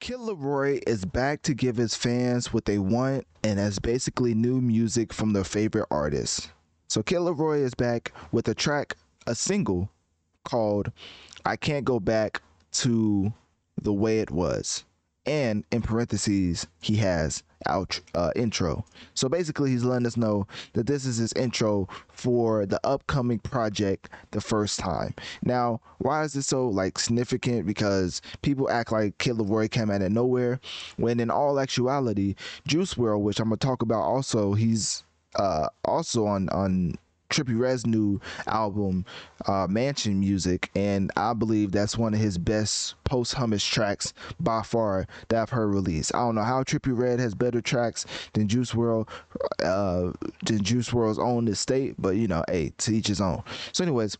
Kid LAROI is back to give his fans what they want and has basically new music from their favorite artists. So Kid LAROI is back with a track, a single called I Can't Go Back to the Way It Was. And in parentheses, he has out uh, intro. So basically, he's letting us know that this is his intro for the upcoming project, the first time. Now, why is this so like significant? Because people act like Kid LAROI came out of nowhere, when in all actuality, Juice WRLD which I'm gonna talk about also, he's uh, also on on Trippie Redd's new album, uh, Mansion Musik, and I believe that's one of his best posthumous tracks by far that I've heard released. I don't know how Trippie Redd has better tracks than Juice WRLD, uh, than Juice WRLD's own estate, but you know, hey, to each his own. So, anyways.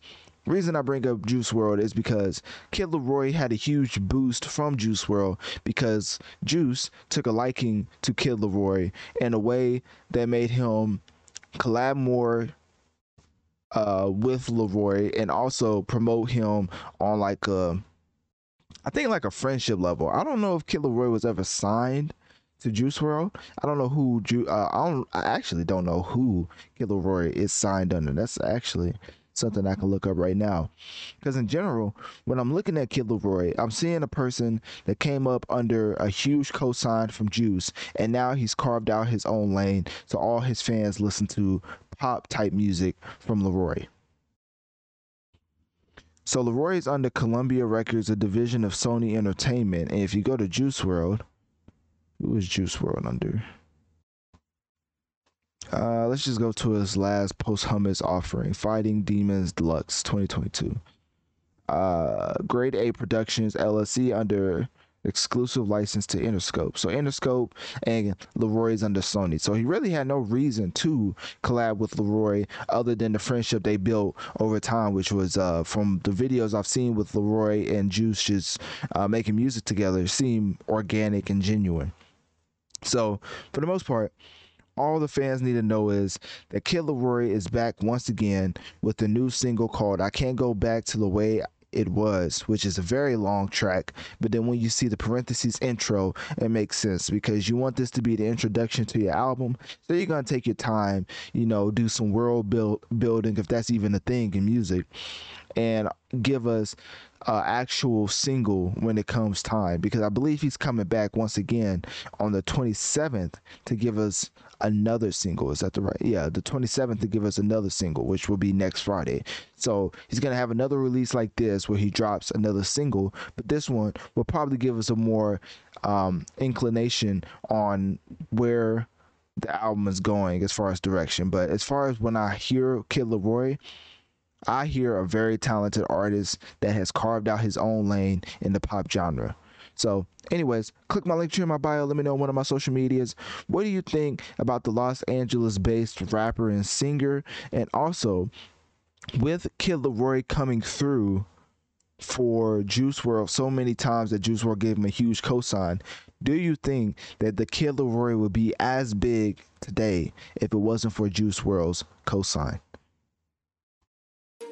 Reason I bring up Juice WRLD is because Kid LAROI had a huge boost from Juice WRLD because Juice took a liking to Kid LAROI in a way that made him collab more uh, with LAROI and also promote him on like a, I think like a friendship level. I don't know if Kid LAROI was ever signed to Juice WRLD. I don't know who Ju- uh, I don't. I actually don't know who Kid LAROI is signed under. That's actually something I can look up right now. Because in general, when I'm looking at Kid LAROI, I'm seeing a person that came up under a huge cosign from Juice, and now he's carved out his own lane, so all his fans listen to pop type music from LAROI. So LAROI is under Columbia Records, a division of Sony Entertainment, and if you go to Juice WRLD, who is Juice WRLD under? Uh, let's just go to his last post posthumous offering, Fighting Demons Deluxe 2022. Uh, Grade A Productions LLC under exclusive license to Interscope. So Interscope and LAROI is under Sony. So he really had no reason to collab with LAROI other than the friendship they built over time, which was uh, from the videos I've seen with LAROI and Juice just uh, making music together seem organic and genuine. So for the most part, all the fans need to know is that Kid LAROI is back once again with a new single called I Can't Go Back to the Way it was, which is a very long track. But then when you see the parentheses intro, it makes sense because you want this to be the introduction to your album. So you're gonna take your time, you know, do some world build building if that's even a thing in music, and give us uh, actual single when it comes time because I believe he's coming back once again on the 27th to give us another single. Is that the right? Yeah, the 27th to give us another single, which will be next Friday. So he's gonna have another release like this where he drops another single, but this one will probably give us a more um, inclination on where the album is going as far as direction. But as far as when I hear Kid LAROI, I hear a very talented artist that has carved out his own lane in the pop genre. So, anyways, click my link tree in my bio. Let me know on one of my social medias. What do you think about the Los Angeles based rapper and singer? And also, with Kid LAROI coming through for Juice WRLD so many times that Juice WRLD gave him a huge cosign, do you think that the Kid LAROI would be as big today if it wasn't for Juice WRLD's cosign?